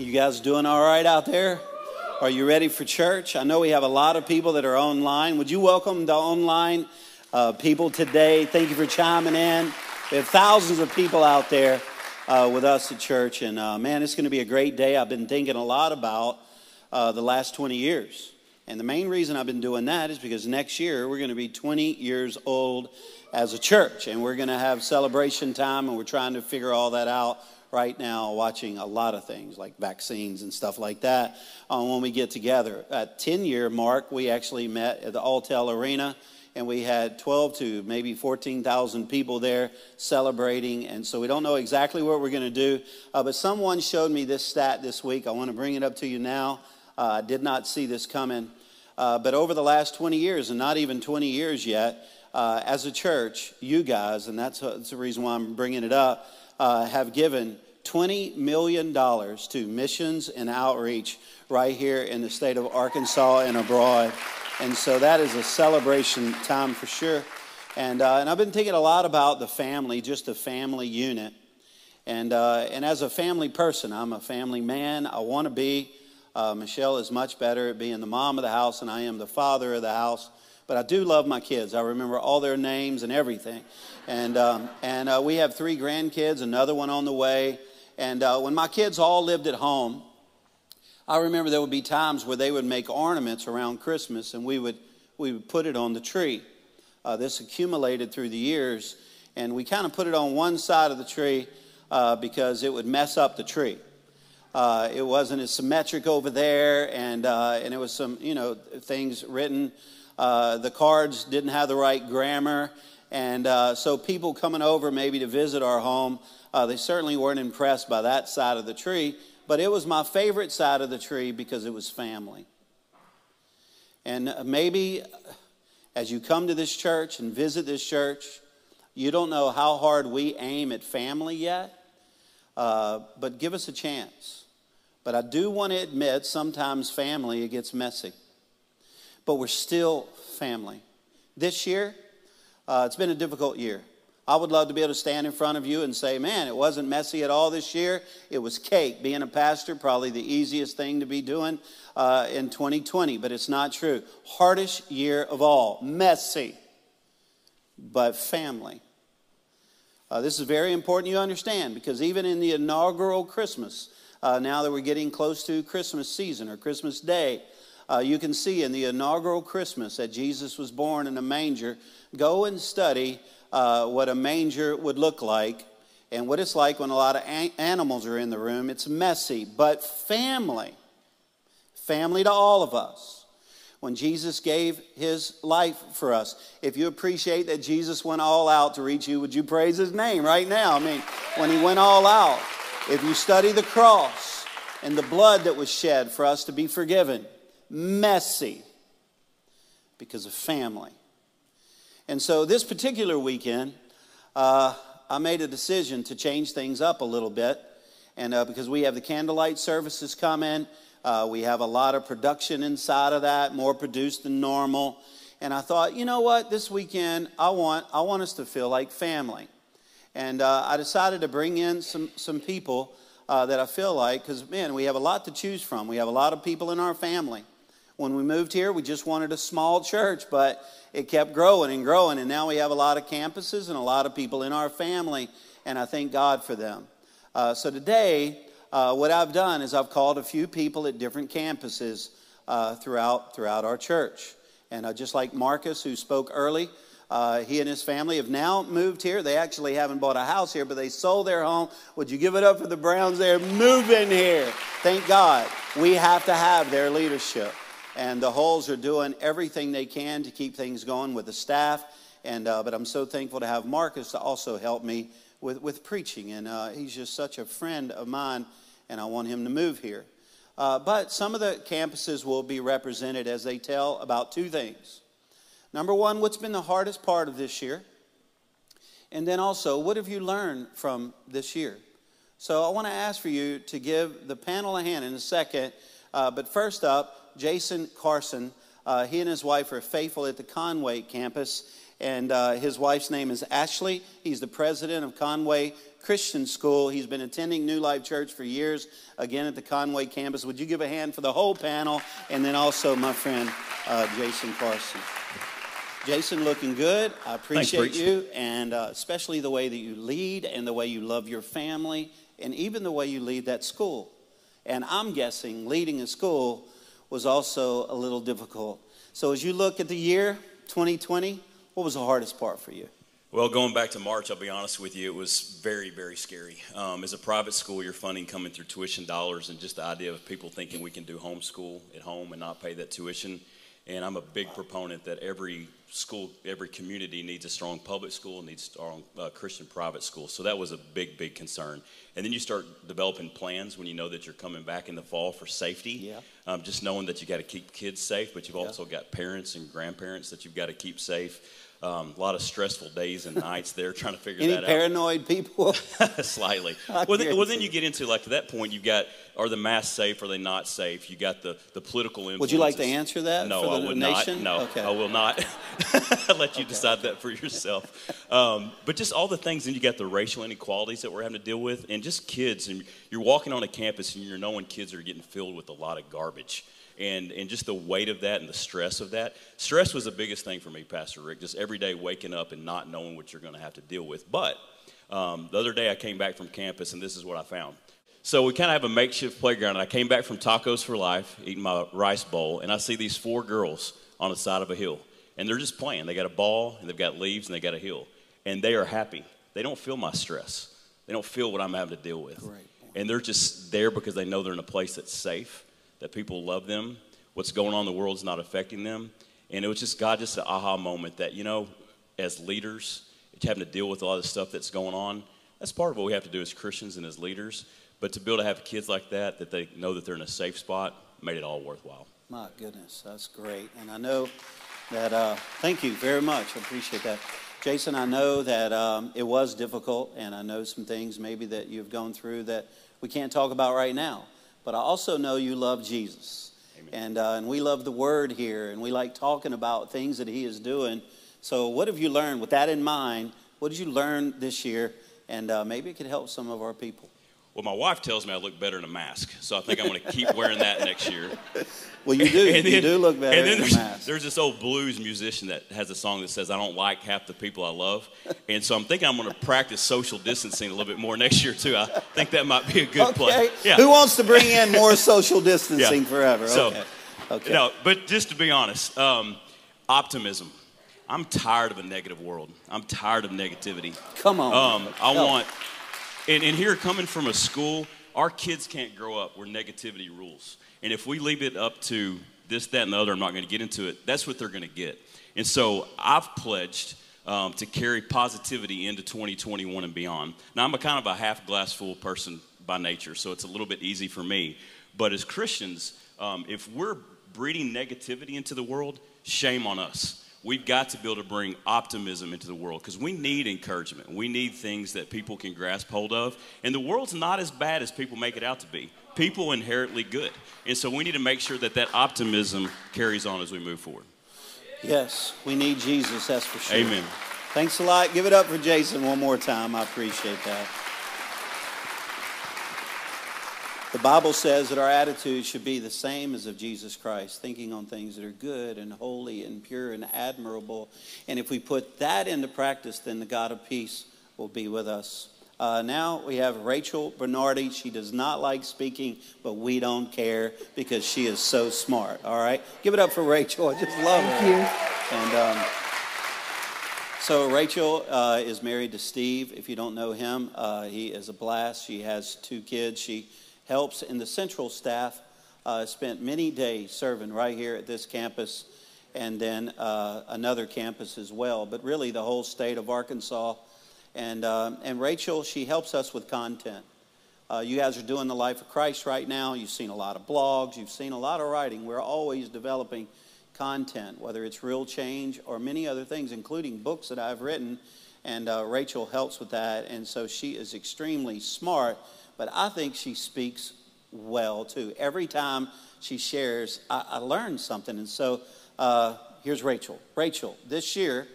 You guys doing all right out there? Are you ready for church? I know we have a lot of people that are online. Would you welcome the online uh, people today? Thank you for chiming in. We have thousands of people out there uh, with us at church, and uh, man, it's going to be a great day. I've been thinking a lot about uh, the last 20 years. And the main reason I've been doing that is because next year we're going to be 20 years old as a church, and we're going to have celebration time, and we're trying to figure all that out right now watching a lot of things like vaccines and stuff like that uh, when we get together. At 10 year mark, we actually met at the Alltel Arena and we had 12 to maybe 14,000 people there celebrating. And so we don't know exactly what we're going to do. Uh, but someone showed me this stat this week. I want to bring it up to you now. Uh, I did not see this coming. Uh, but over the last 20 years, and not even 20 years yet, uh, as a church, you guys, and that's, that's the reason why I'm bringing it up, uh, have given $20 million to missions and outreach right here in the state of Arkansas and abroad. And so that is a celebration time for sure. And, uh, and I've been thinking a lot about the family, just a family unit. And, uh, and as a family person, I'm a family man. I want to be. Uh, Michelle is much better at being the mom of the house, and I am the father of the house. But I do love my kids. I remember all their names and everything. And, um, and uh, we have three grandkids, another one on the way. And uh, when my kids all lived at home, I remember there would be times where they would make ornaments around Christmas and we would, we would put it on the tree. Uh, this accumulated through the years, and we kind of put it on one side of the tree uh, because it would mess up the tree. Uh, it wasn't as symmetric over there, and, uh, and it was some, you know, things written uh, the cards didn't have the right grammar. And uh, so people coming over maybe to visit our home, uh, they certainly weren't impressed by that side of the tree. But it was my favorite side of the tree because it was family. And uh, maybe as you come to this church and visit this church, you don't know how hard we aim at family yet, uh, but give us a chance. But I do want to admit sometimes family, it gets messy but we're still family. This year, uh, it's been a difficult year. I would love to be able to stand in front of you and say, man, it wasn't messy at all this year. It was cake. Being a pastor, probably the easiest thing to be doing uh, in 2020, but it's not true. Hardest year of all. Messy, but family. Uh, this is very important you understand because even in the inaugural Christmas, uh, now that we're getting close to Christmas season or Christmas Day, uh, you can see in the inaugural Christmas that Jesus was born in a manger. Go and study uh, what a manger would look like and what it's like when a lot of an- animals are in the room. It's messy, but family, family to all of us. When Jesus gave his life for us, if you appreciate that Jesus went all out to reach you, would you praise his name right now? I mean, when he went all out, if you study the cross and the blood that was shed for us to be forgiven, messy because of family. And so this particular weekend, uh, I made a decision to change things up a little bit. And uh, because we have the candlelight services coming, uh, we have a lot of production inside of that, more produced than normal. And I thought, you know what, this weekend, I want, I want us to feel like family. And uh, I decided to bring in some, some people uh, that I feel like, because, man, we have a lot to choose from. We have a lot of people in our family. When we moved here, we just wanted a small church, but it kept growing and growing. And now we have a lot of campuses and a lot of people in our family, and I thank God for them. Uh, so today, uh, what I've done is I've called a few people at different campuses uh, throughout, throughout our church. And just like Marcus, who spoke early, uh, he and his family have now moved here. They actually haven't bought a house here, but they sold their home. Would you give it up for the Browns? They're moving here. Thank God. We have to have their leadership. And the Hulls are doing everything they can to keep things going with the staff. And, uh, but I'm so thankful to have Marcus to also help me with, with preaching. And uh, he's just such a friend of mine, and I want him to move here. Uh, but some of the campuses will be represented as they tell about two things. Number one, what's been the hardest part of this year? And then also, what have you learned from this year? So I want to ask for you to give the panel a hand in a second. Uh, but first up, Jason Carson. Uh, he and his wife are faithful at the Conway campus. And uh, his wife's name is Ashley. He's the president of Conway Christian School. He's been attending New Life Church for years, again at the Conway campus. Would you give a hand for the whole panel? And then also my friend uh, Jason Carson. Jason, looking good. I appreciate Thanks, you, and uh, especially the way that you lead and the way you love your family, and even the way you lead that school. And I'm guessing leading a school was also a little difficult. So, as you look at the year 2020, what was the hardest part for you? Well, going back to March, I'll be honest with you, it was very, very scary. Um, as a private school, your funding coming through tuition dollars and just the idea of people thinking we can do homeschool at home and not pay that tuition. And I'm a big proponent that every school, every community needs a strong public school, needs a strong uh, Christian private school. So that was a big, big concern. And then you start developing plans when you know that you're coming back in the fall for safety. Yeah. Um, just knowing that you got to keep kids safe, but you've Yeah. also got parents and grandparents that you've got to keep safe. Um, a lot of stressful days and nights there trying to figure Any that out. paranoid people? Slightly. Well then, well, then you get into like to that point. You've got are the masks safe? Are they not safe? You got the the political influences. Would you like to answer that No, for the I would nation? not. No, Okay. I will not. I'll let you decide that for yourself. Um, but just all the things. Then you got the racial inequalities that we're having to deal with, and just kids. And you're walking on a campus, and you're knowing kids are getting filled with a lot of garbage. And, and just the weight of that and the stress of that. Stress was the biggest thing for me, Pastor Rick. Just every day waking up and not knowing what you're going to have to deal with. But um, the other day I came back from campus, and this is what I found. So we kind of have a makeshift playground, and I came back from Tacos for Life, eating my rice bowl, and I see these four girls on the side of a hill, and they're just playing. They got a ball, and they've got leaves, and they got a hill, and they are happy. They don't feel my stress. They don't feel what I'm having to deal with, Great. and they're just there because they know they're in a place that's safe, that people love them. What's going on in the world is not affecting them, and it was just God, just an aha moment that you know, as leaders, having to deal with a lot of the stuff that's going on. That's part of what we have to do as Christians and as leaders. But to be able to have kids like that, that they know that they're in a safe spot, made it all worthwhile. My goodness, that's great. And I know that, uh, thank you very much. I appreciate that. Jason, I know that um, it was difficult, and I know some things maybe that you've gone through that we can't talk about right now. But I also know you love Jesus. Amen. And, uh, and we love the word here, and we like talking about things that he is doing. So, what have you learned? With that in mind, what did you learn this year? And uh, maybe it could help some of our people. Well, my wife tells me I look better in a mask, so I think I'm going to keep wearing that next year. Well, you do. You do look better and then in a there's, mask. there's this old blues musician that has a song that says, I don't like half the people I love. And so I'm thinking I'm going to practice social distancing a little bit more next year, too. I think that might be a good play. Okay. Yeah. Who wants to bring in more social distancing Yeah. forever? So, okay. Okay. No, but just to be honest, um, optimism. I'm tired of a negative world. I'm tired of negativity. Come on. Um, I Help. want, and, and here coming from a school, our kids can't grow up where negativity rules. And if we leave it up to this, that, and the other, I'm not going to get into it, that's what they're going to get. And so I've pledged um, to carry positivity into 2021 and beyond. Now, I'm a kind of a half glass full person by nature, so it's a little bit easy for me. But as Christians, um, if we're breeding negativity into the world, shame on us. We've got to be able to bring optimism into the world because we need encouragement. We need things that people can grasp hold of. And the world's not as bad as people make it out to be. People inherently good. And so we need to make sure that that optimism carries on as we move forward. Yes, we need Jesus, that's for sure. Amen. Thanks a lot. Give it up for Jason one more time. I appreciate that. The Bible says that our attitude should be the same as of Jesus Christ, thinking on things that are good and holy and pure and admirable. And if we put that into practice, then the God of peace will be with us. Uh, now we have Rachel Bernardi. She does not like speaking, but we don't care because she is so smart. All right? Give it up for Rachel. I just love her. Thank you. And um, so Rachel uh, is married to Steve. If you don't know him, uh, he is a blast. She has two kids. She helps in the central staff. Uh, spent many days serving right here at this campus, and then uh, another campus as well. But really, the whole state of Arkansas. And um, and Rachel, she helps us with content. Uh, you guys are doing the life of Christ right now. You've seen a lot of blogs. You've seen a lot of writing. We're always developing content, whether it's real change or many other things, including books that I've written. And uh, Rachel helps with that. And so she is extremely smart, but I think she speaks well too. Every time she shares, I, I learn something. And so uh, here's Rachel. Rachel, this year,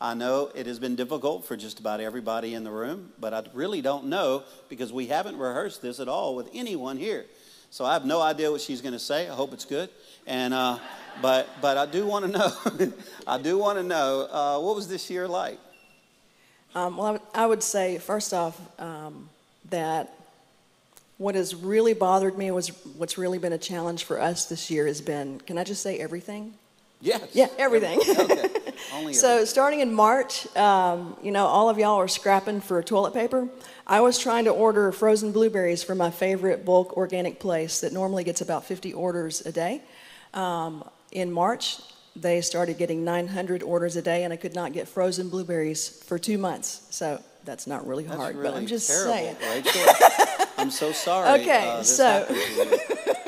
I know it has been difficult for just about everybody in the room, but I really don't know because we haven't rehearsed this at all with anyone here. So I have no idea what she's going to say. I hope it's good. And uh, but but I do want to know. I do want to know uh, what was this year like. Um, well, I would- would say first off um, that what has really bothered me was what's really been a challenge for us this year has been. Can I just say everything? Yes. Yeah, everything. okay. Only So everything. starting in March, um, you know, all of y'all are scrapping for toilet paper. I was trying to order frozen blueberries from my favorite bulk organic place that normally gets about 50 orders a day. Um, in March, they started getting 900 orders a day, and I could not get frozen blueberries for two months. So that's not really That's hard, really but I'm just terrible, saying. Rachel. I'm so sorry. Okay, uh, so- happened to you.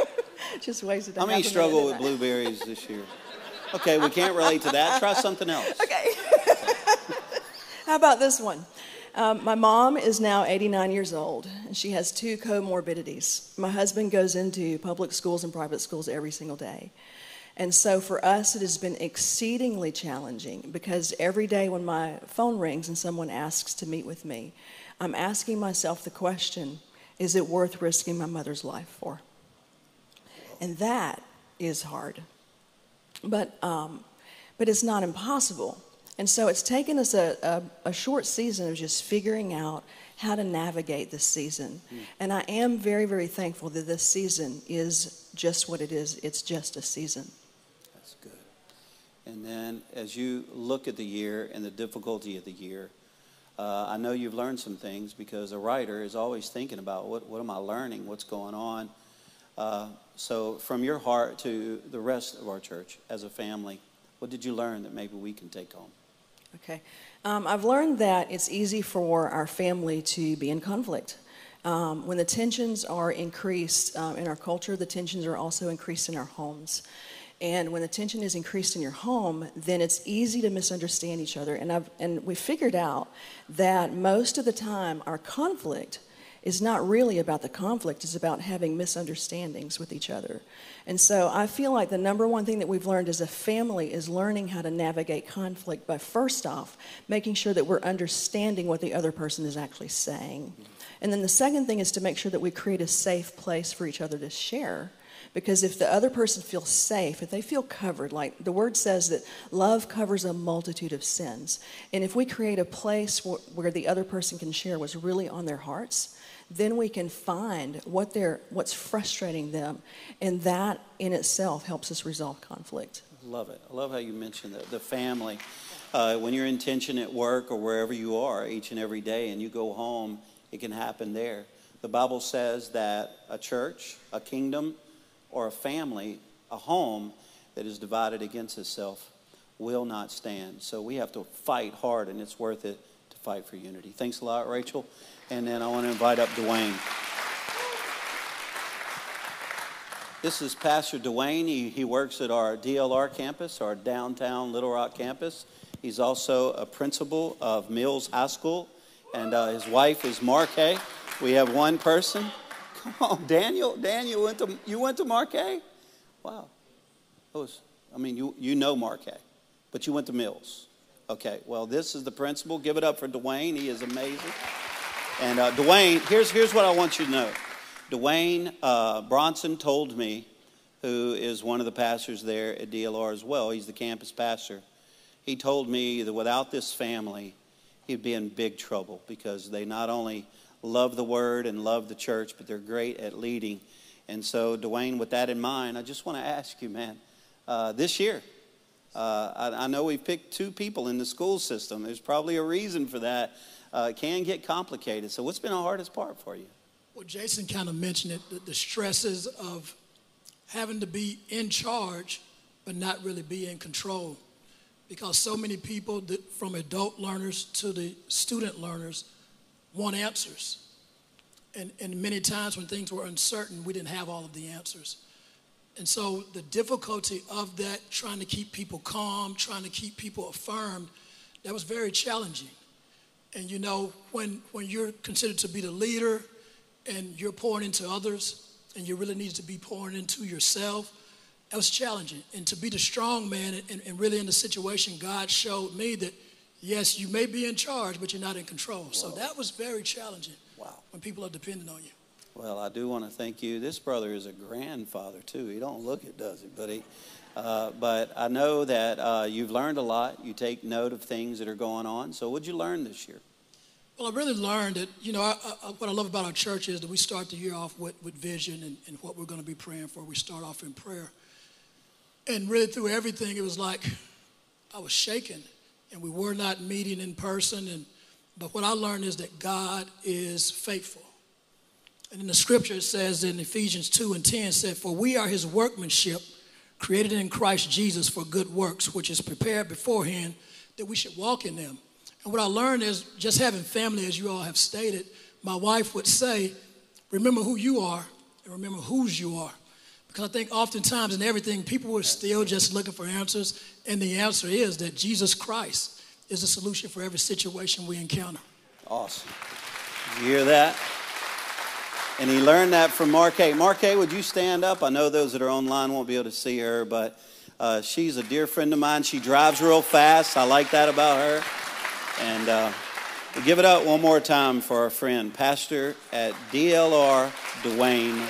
Just wasted. a How many half a minute, struggle with blueberries this year? Okay, we can't relate to that. Try something else. Okay. How about this one? Um, my mom is now 89 years old, and she has two comorbidities. My husband goes into public schools and private schools every single day. And so for us, it has been exceedingly challenging because every day when my phone rings and someone asks to meet with me, I'm asking myself the question is it worth risking my mother's life for? And that is hard but um, but it's not impossible. And so it's taken us a, a, a short season of just figuring out how to navigate this season. And I am very, very thankful that this season is just what it is. It's just a season. And then as you look at the year and the difficulty of the year, uh, I know you've learned some things because a writer is always thinking about what, what am I learning, what's going on. Uh, so, from your heart to the rest of our church as a family, what did you learn that maybe we can take home? Okay. Um, I've learned that it's easy for our family to be in conflict. Um, when the tensions are increased um, in our culture, the tensions are also increased in our homes. And when the tension is increased in your home, then it's easy to misunderstand each other. And, I've, and we figured out that most of the time, our conflict is not really about the conflict, it's about having misunderstandings with each other. And so I feel like the number one thing that we've learned as a family is learning how to navigate conflict by first off, making sure that we're understanding what the other person is actually saying. And then the second thing is to make sure that we create a safe place for each other to share. Because if the other person feels safe, if they feel covered, like the word says that love covers a multitude of sins. And if we create a place where, where the other person can share what's really on their hearts, then we can find what they're, what's frustrating them. And that in itself helps us resolve conflict. Love it. I love how you mentioned the, the family. Uh, when you're in tension at work or wherever you are each and every day and you go home, it can happen there. The Bible says that a church, a kingdom, or a family, a home that is divided against itself will not stand. So we have to fight hard, and it's worth it to fight for unity. Thanks a lot, Rachel. And then I want to invite up Dwayne. This is Pastor Dwayne. He, he works at our DLR campus, our downtown Little Rock campus. He's also a principal of Mills High School, and uh, his wife is Marquet. We have one person. Come on, Daniel. Daniel went to you went to Marquet. Wow, was. I mean, you you know Marquet, but you went to Mills. Okay. Well, this is the principal. Give it up for Dwayne. He is amazing. And uh, Dwayne, here's here's what I want you to know. Dwayne uh, Bronson told me, who is one of the pastors there at DLR as well. He's the campus pastor. He told me that without this family, he'd be in big trouble because they not only love the word and love the church, but they're great at leading. And so, Dwayne, with that in mind, I just want to ask you, man, uh, this year, uh, I, I know we've picked two people in the school system. There's probably a reason for that. Uh, it can get complicated. So, what's been the hardest part for you? Well, Jason kind of mentioned it the, the stresses of having to be in charge, but not really be in control. Because so many people, from adult learners to the student learners, want answers. And, and many times when things were uncertain, we didn't have all of the answers. And so the difficulty of that, trying to keep people calm, trying to keep people affirmed, that was very challenging. And you know, when, when you're considered to be the leader and you're pouring into others and you really need to be pouring into yourself, that was challenging. And to be the strong man and, and really in the situation, God showed me that yes, you may be in charge, but you're not in control. So that was very challenging. Wow. When people are dependent on you. Well, I do want to thank you. This brother is a grandfather too. He don't look it, does he? But he, uh, but I know that uh, you've learned a lot. You take note of things that are going on. So, what'd you learn this year? Well, I really learned that, you know, I, I, what I love about our church is that we start the year off with, with vision and, and what we're going to be praying for. We start off in prayer. And really, through everything, it was like I was shaken, and we were not meeting in person. And, but what I learned is that God is faithful. And in the scripture, it says in Ephesians 2 and 10, said, For we are his workmanship, created in Christ Jesus for good works, which is prepared beforehand that we should walk in them. And what I learned is just having family, as you all have stated, my wife would say, Remember who you are and remember whose you are. Because I think oftentimes in everything, people are still just looking for answers. And the answer is that Jesus Christ is the solution for every situation we encounter. Awesome. You hear that? And he learned that from Marquette. Marquette, would you stand up? I know those that are online won't be able to see her, but uh, she's a dear friend of mine. She drives real fast. I like that about her. And uh, we'll give it up one more time for our friend, Pastor at DLR, Dwayne.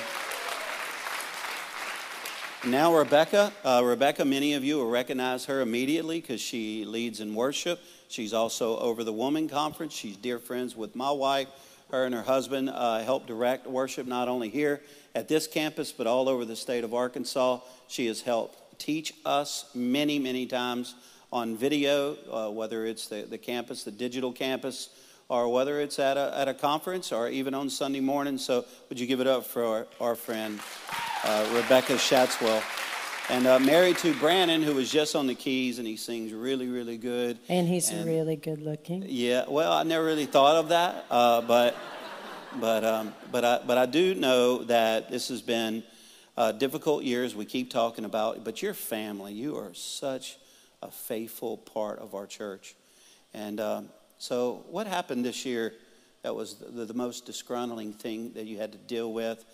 Now, Rebecca. Uh, Rebecca, many of you will recognize her immediately because she leads in worship. She's also over the Woman Conference. She's dear friends with my wife. Her and her husband uh, help direct worship not only here at this campus, but all over the state of Arkansas. She has helped teach us many, many times on video, uh, whether it's the, the campus, the digital campus, or whether it's at a, at a conference or even on Sunday morning. So, would you give it up for our, our friend uh, Rebecca Shatswell? And uh, married to Brandon, who was just on the keys, and he sings really, really good. And he's and, really good looking. Yeah, well, I never really thought of that, uh, but but um, but I but I do know that this has been uh, difficult years. We keep talking about, but your family, you are such a faithful part of our church. And um, so, what happened this year that was the, the, most disgruntling thing that you had to deal with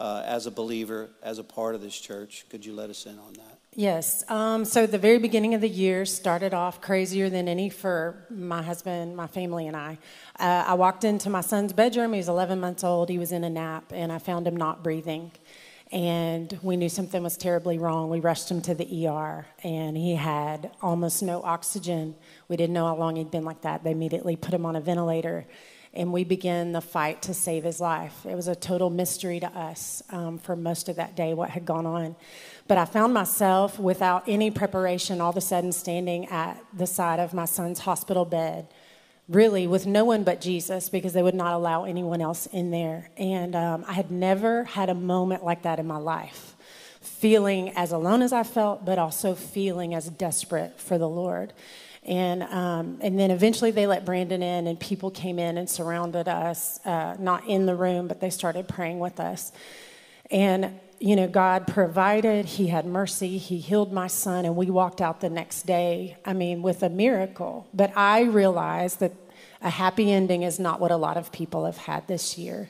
uh, as a believer, as a part of this church? Could you let us in on that? Yes. Um, so, the very beginning of the year started off crazier than any for my husband, my family, and I. Uh, I walked into my son's bedroom. He was 11 months old. He was in a nap, and I found him not breathing and we knew something was terribly wrong. We rushed him to the ER, and he had almost no oxygen. We didn't know how long he'd been like that. They immediately put him on a ventilator, and we began the fight to save his life. It was a total mystery to us um, for most of that day what had gone on. But I found myself, without any preparation, all of a sudden standing at the side of my son's hospital bed really with no one but Jesus because they would not allow anyone else in there. And um, I had never had a moment like that in my life, feeling as alone as I felt, but also feeling as desperate for the Lord. And, um, and then eventually they let Brandon in, and people came in and surrounded us, uh, not in the room, but they started praying with us. And you know, God provided, He had mercy, He healed my son, and we walked out the next day, I mean, with a miracle. But I realized that a happy ending is not what a lot of people have had this year.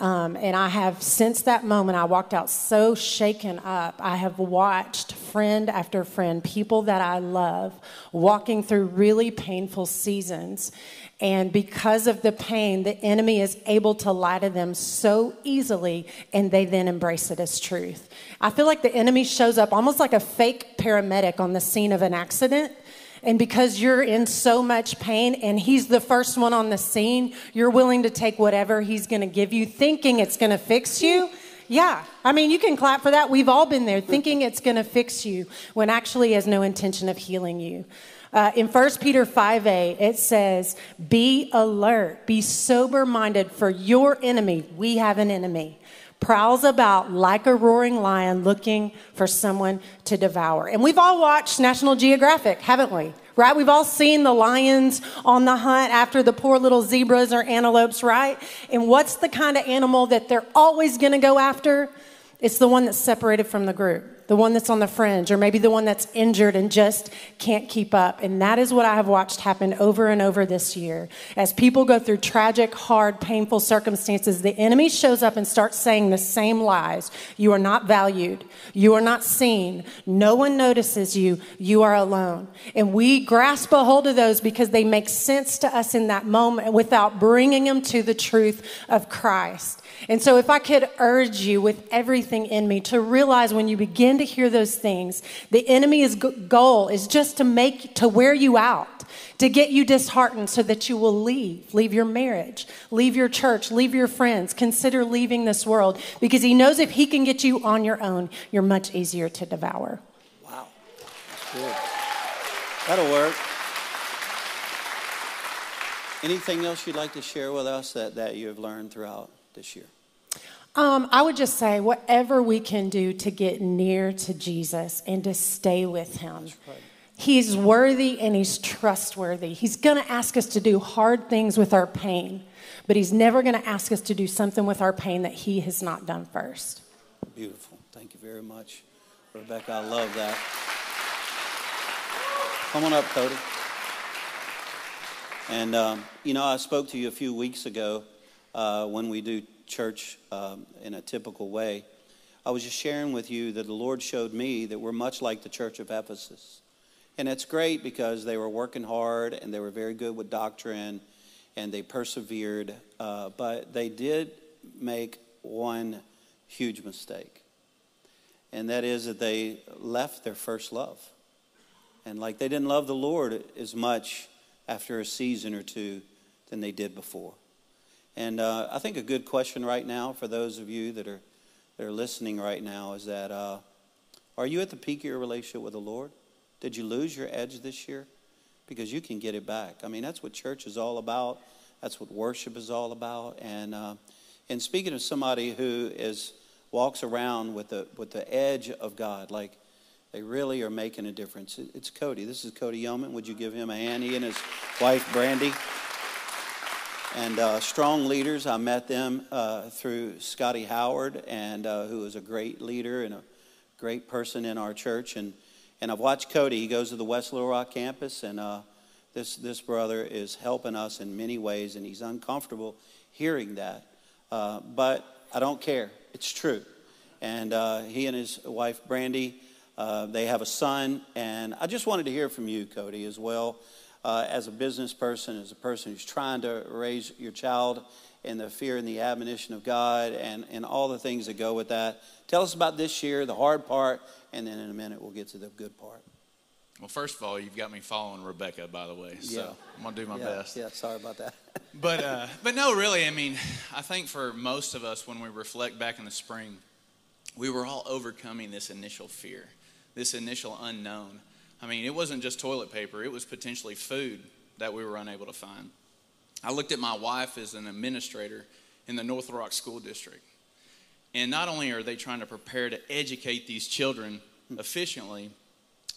Um, and I have, since that moment, I walked out so shaken up. I have watched friend after friend, people that I love, walking through really painful seasons. And because of the pain, the enemy is able to lie to them so easily, and they then embrace it as truth. I feel like the enemy shows up almost like a fake paramedic on the scene of an accident. And because you're in so much pain and he's the first one on the scene, you're willing to take whatever he's going to give you, thinking it's going to fix you. Yeah, I mean, you can clap for that. We've all been there, thinking it's going to fix you when actually has no intention of healing you. Uh, in 1 Peter 5a, it says, Be alert, be sober minded, for your enemy, we have an enemy, prowls about like a roaring lion looking for someone to devour. And we've all watched National Geographic, haven't we? Right? We've all seen the lions on the hunt after the poor little zebras or antelopes, right? And what's the kind of animal that they're always going to go after? It's the one that's separated from the group the one that's on the fringe, or maybe the one that's injured and just can't keep up. And that is what I have watched happen over and over this year. As people go through tragic, hard, painful circumstances, the enemy shows up and starts saying the same lies. You are not valued. You are not seen. No one notices you. You are alone. And we grasp a hold of those because they make sense to us in that moment without bringing them to the truth of Christ. And so, if I could urge you with everything in me to realize when you begin to hear those things, the enemy's goal is just to make, to wear you out, to get you disheartened so that you will leave. Leave your marriage, leave your church, leave your friends, consider leaving this world because he knows if he can get you on your own, you're much easier to devour. Wow. That'll work. Anything else you'd like to share with us that, that you have learned throughout this year? Um, I would just say whatever we can do to get near to Jesus and to stay with Him. Right. He's worthy and He's trustworthy. He's going to ask us to do hard things with our pain, but He's never going to ask us to do something with our pain that He has not done first. Beautiful. Thank you very much, Rebecca. I love that. Come on up, Cody. And, um, you know, I spoke to you a few weeks ago uh, when we do church um, in a typical way, I was just sharing with you that the Lord showed me that we're much like the church of Ephesus. And it's great because they were working hard and they were very good with doctrine and they persevered. Uh, but they did make one huge mistake. And that is that they left their first love. And like they didn't love the Lord as much after a season or two than they did before. And uh, I think a good question right now for those of you that are, that are listening right now is that uh, are you at the peak of your relationship with the Lord? Did you lose your edge this year? Because you can get it back. I mean, that's what church is all about. That's what worship is all about. And, uh, and speaking of somebody who is walks around with the, with the edge of God, like they really are making a difference. It's Cody. This is Cody Yeoman. Would you give him a hand? He and his wife, Brandy and uh, strong leaders. I met them uh, through Scotty Howard, and uh, who is a great leader and a great person in our church. And and I've watched Cody. He goes to the West Little Rock campus, and uh, this this brother is helping us in many ways, and he's uncomfortable hearing that, uh, but I don't care. It's true. And uh, he and his wife Brandy, they have a son, and I just wanted to hear from you, Cody, as well uh, as a business person, as a person who's trying to raise your child in the fear and the admonition of God and, and all the things that go with that. Tell us about this year, the hard part, and then in a minute we'll get to the good part. Well, first of all, you've got me following Rebecca, by the way. So yeah. I'm gonna do my yeah, best. Yeah, sorry about that. but uh, but no, really, I mean, I think for most of us, when we reflect back in the spring, we were all overcoming this initial fear, this initial unknown. I mean, it wasn't just toilet paper, it was potentially food that we were unable to find. I looked at my wife as an administrator in the North Rock School District. And not only are they trying to prepare to educate these children efficiently,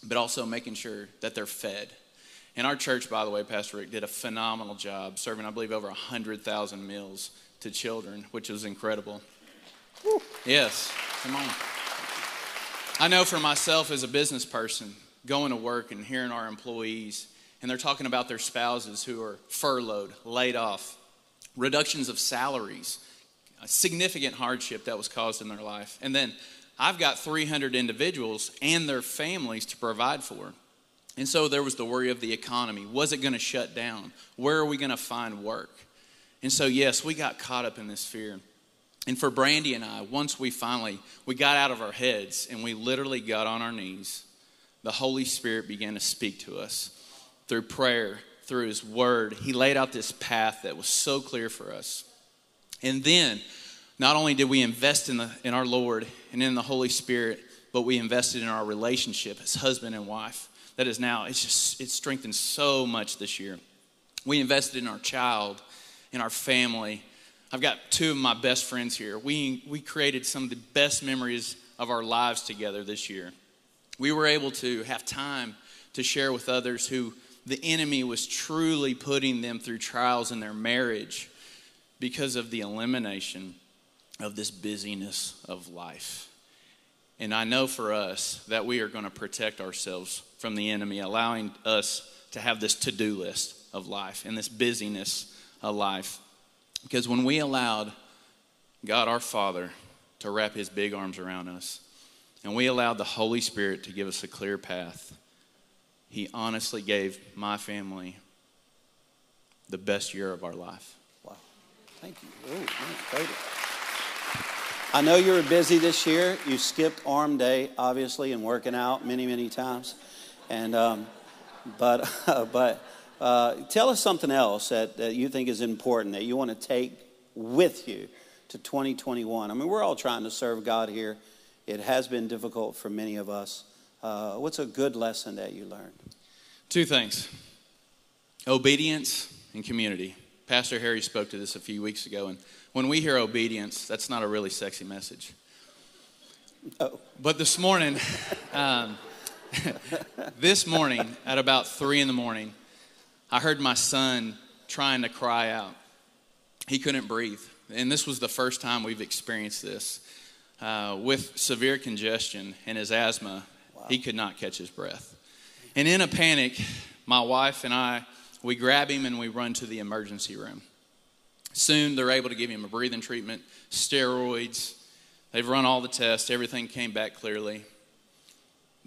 but also making sure that they're fed. And our church, by the way, Pastor Rick, did a phenomenal job serving, I believe, over 100,000 meals to children, which was incredible. Woo. Yes, come on. I know for myself as a business person, going to work and hearing our employees, and they're talking about their spouses who are furloughed, laid off, reductions of salaries, significant hardship that was caused in their life. And then I've got 300 individuals and their families to provide for. And so there was the worry of the economy. Was it going to shut down? Where are we going to find work? And so yes, we got caught up in this fear. And for Brandy and I, once we finally we got out of our heads and we literally got on our knees the Holy Spirit began to speak to us through prayer, through His Word. He laid out this path that was so clear for us. And then, not only did we invest in, the, in our Lord and in the Holy Spirit, but we invested in our relationship as husband and wife. That is now, it's just, it's strengthened so much this year. We invested in our child, in our family. I've got two of my best friends here. We, we created some of the best memories of our lives together this year we were able to have time to share with others who the enemy was truly putting them through trials in their marriage because of the elimination of this busyness of life. And I know for us that we are going to protect ourselves from the enemy, allowing us to have this to do list of life and this busyness of life. Because when we allowed God our Father to wrap his big arms around us, and we allowed the Holy Spirit to give us a clear path, he honestly gave my family the best year of our life. Wow. Thank you. Ooh, I know you were busy this year. You skipped arm day, obviously, and working out many, many times. And, um, but, uh, but uh, tell us something else that, that you think is important that you want to take with you to 2021. I mean, we're all trying to serve God here. It has been difficult for many of us. Uh, what's a good lesson that you learned? Two things obedience and community. Pastor Harry spoke to this a few weeks ago, and when we hear obedience, that's not a really sexy message. Oh. But this morning, um, this morning at about three in the morning, I heard my son trying to cry out. He couldn't breathe. And this was the first time we've experienced this. Uh, with severe congestion and his asthma, wow. he could not catch his breath. And in a panic, my wife and I we grab him and we run to the emergency room. Soon they're able to give him a breathing treatment, steroids. They've run all the tests, everything came back clearly.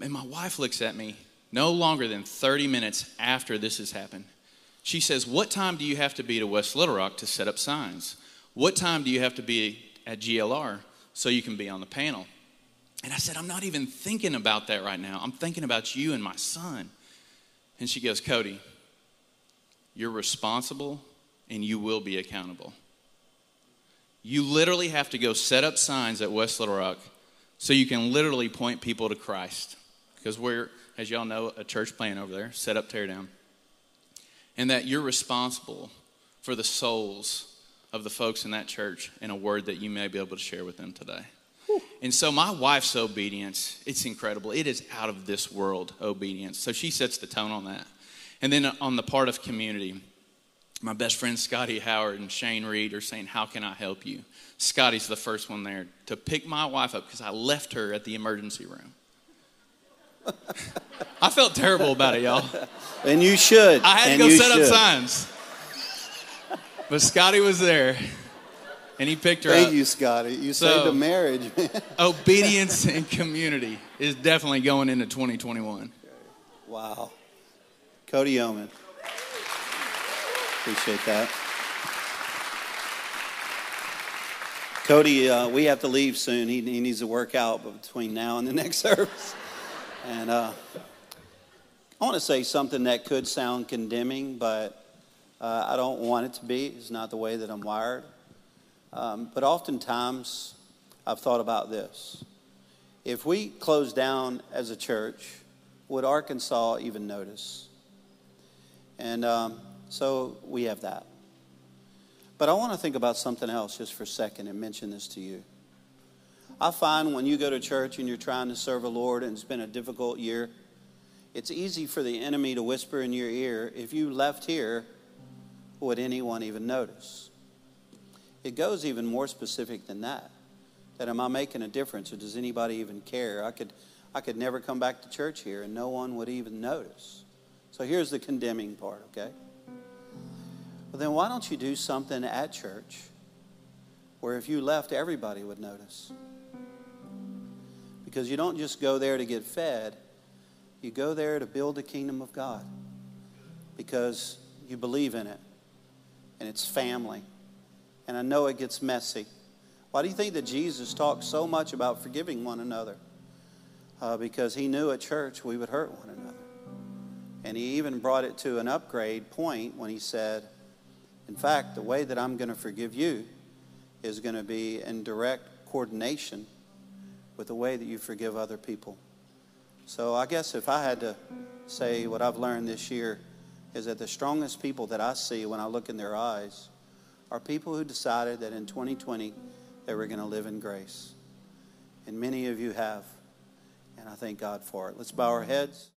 And my wife looks at me no longer than 30 minutes after this has happened. She says, What time do you have to be to West Little Rock to set up signs? What time do you have to be at GLR so you can be on the panel? And I said, I'm not even thinking about that right now. I'm thinking about you and my son. And she goes, Cody, you're responsible and you will be accountable. You literally have to go set up signs at West Little Rock so you can literally point people to Christ. Because we're, as y'all know, a church plan over there, set up, tear down. And that you're responsible for the souls of the folks in that church and a word that you may be able to share with them today. And so my wife's obedience, it's incredible. It is out of this world obedience. So she sets the tone on that. And then on the part of community, my best friend Scotty Howard and Shane Reed are saying, How can I help you? Scotty's the first one there to pick my wife up because I left her at the emergency room. I felt terrible about it, y'all. And you should. I had and to go set should. up signs. But Scotty was there and he picked her Thank up. Thank you, Scotty. You so, saved a marriage, obedience and community is definitely going into 2021. Wow. Cody Yeoman. Appreciate that. Cody, uh, we have to leave soon. He, he, needs to work out between now and the next service. And uh, I want to say something that could sound condemning, but uh, I don't want it to be. It's not the way that I'm wired. Um, but oftentimes, I've thought about this. If we close down as a church, would Arkansas even notice? And um, so we have that. But I want to think about something else just for a second and mention this to you. I find when you go to church and you're trying to serve the Lord and it's been a difficult year, it's easy for the enemy to whisper in your ear, if you left here, would anyone even notice? It goes even more specific than that. That am I making a difference or does anybody even care? I could, I could never come back to church here and no one would even notice. So here's the condemning part, okay? Well, then why don't you do something at church where if you left, everybody would notice? Because you don't just go there to get fed, you go there to build the kingdom of God because you believe in it and it's family. And I know it gets messy. Why do you think that Jesus talked so much about forgiving one another? Uh, because he knew at church we would hurt one another. And he even brought it to an upgrade point when he said, In fact, the way that I'm going to forgive you is going to be in direct coordination with the way that you forgive other people. So I guess if I had to say what I've learned this year is that the strongest people that I see when I look in their eyes are people who decided that in 2020 they were going to live in grace. And many of you have. And I thank God for it. Let's bow our heads.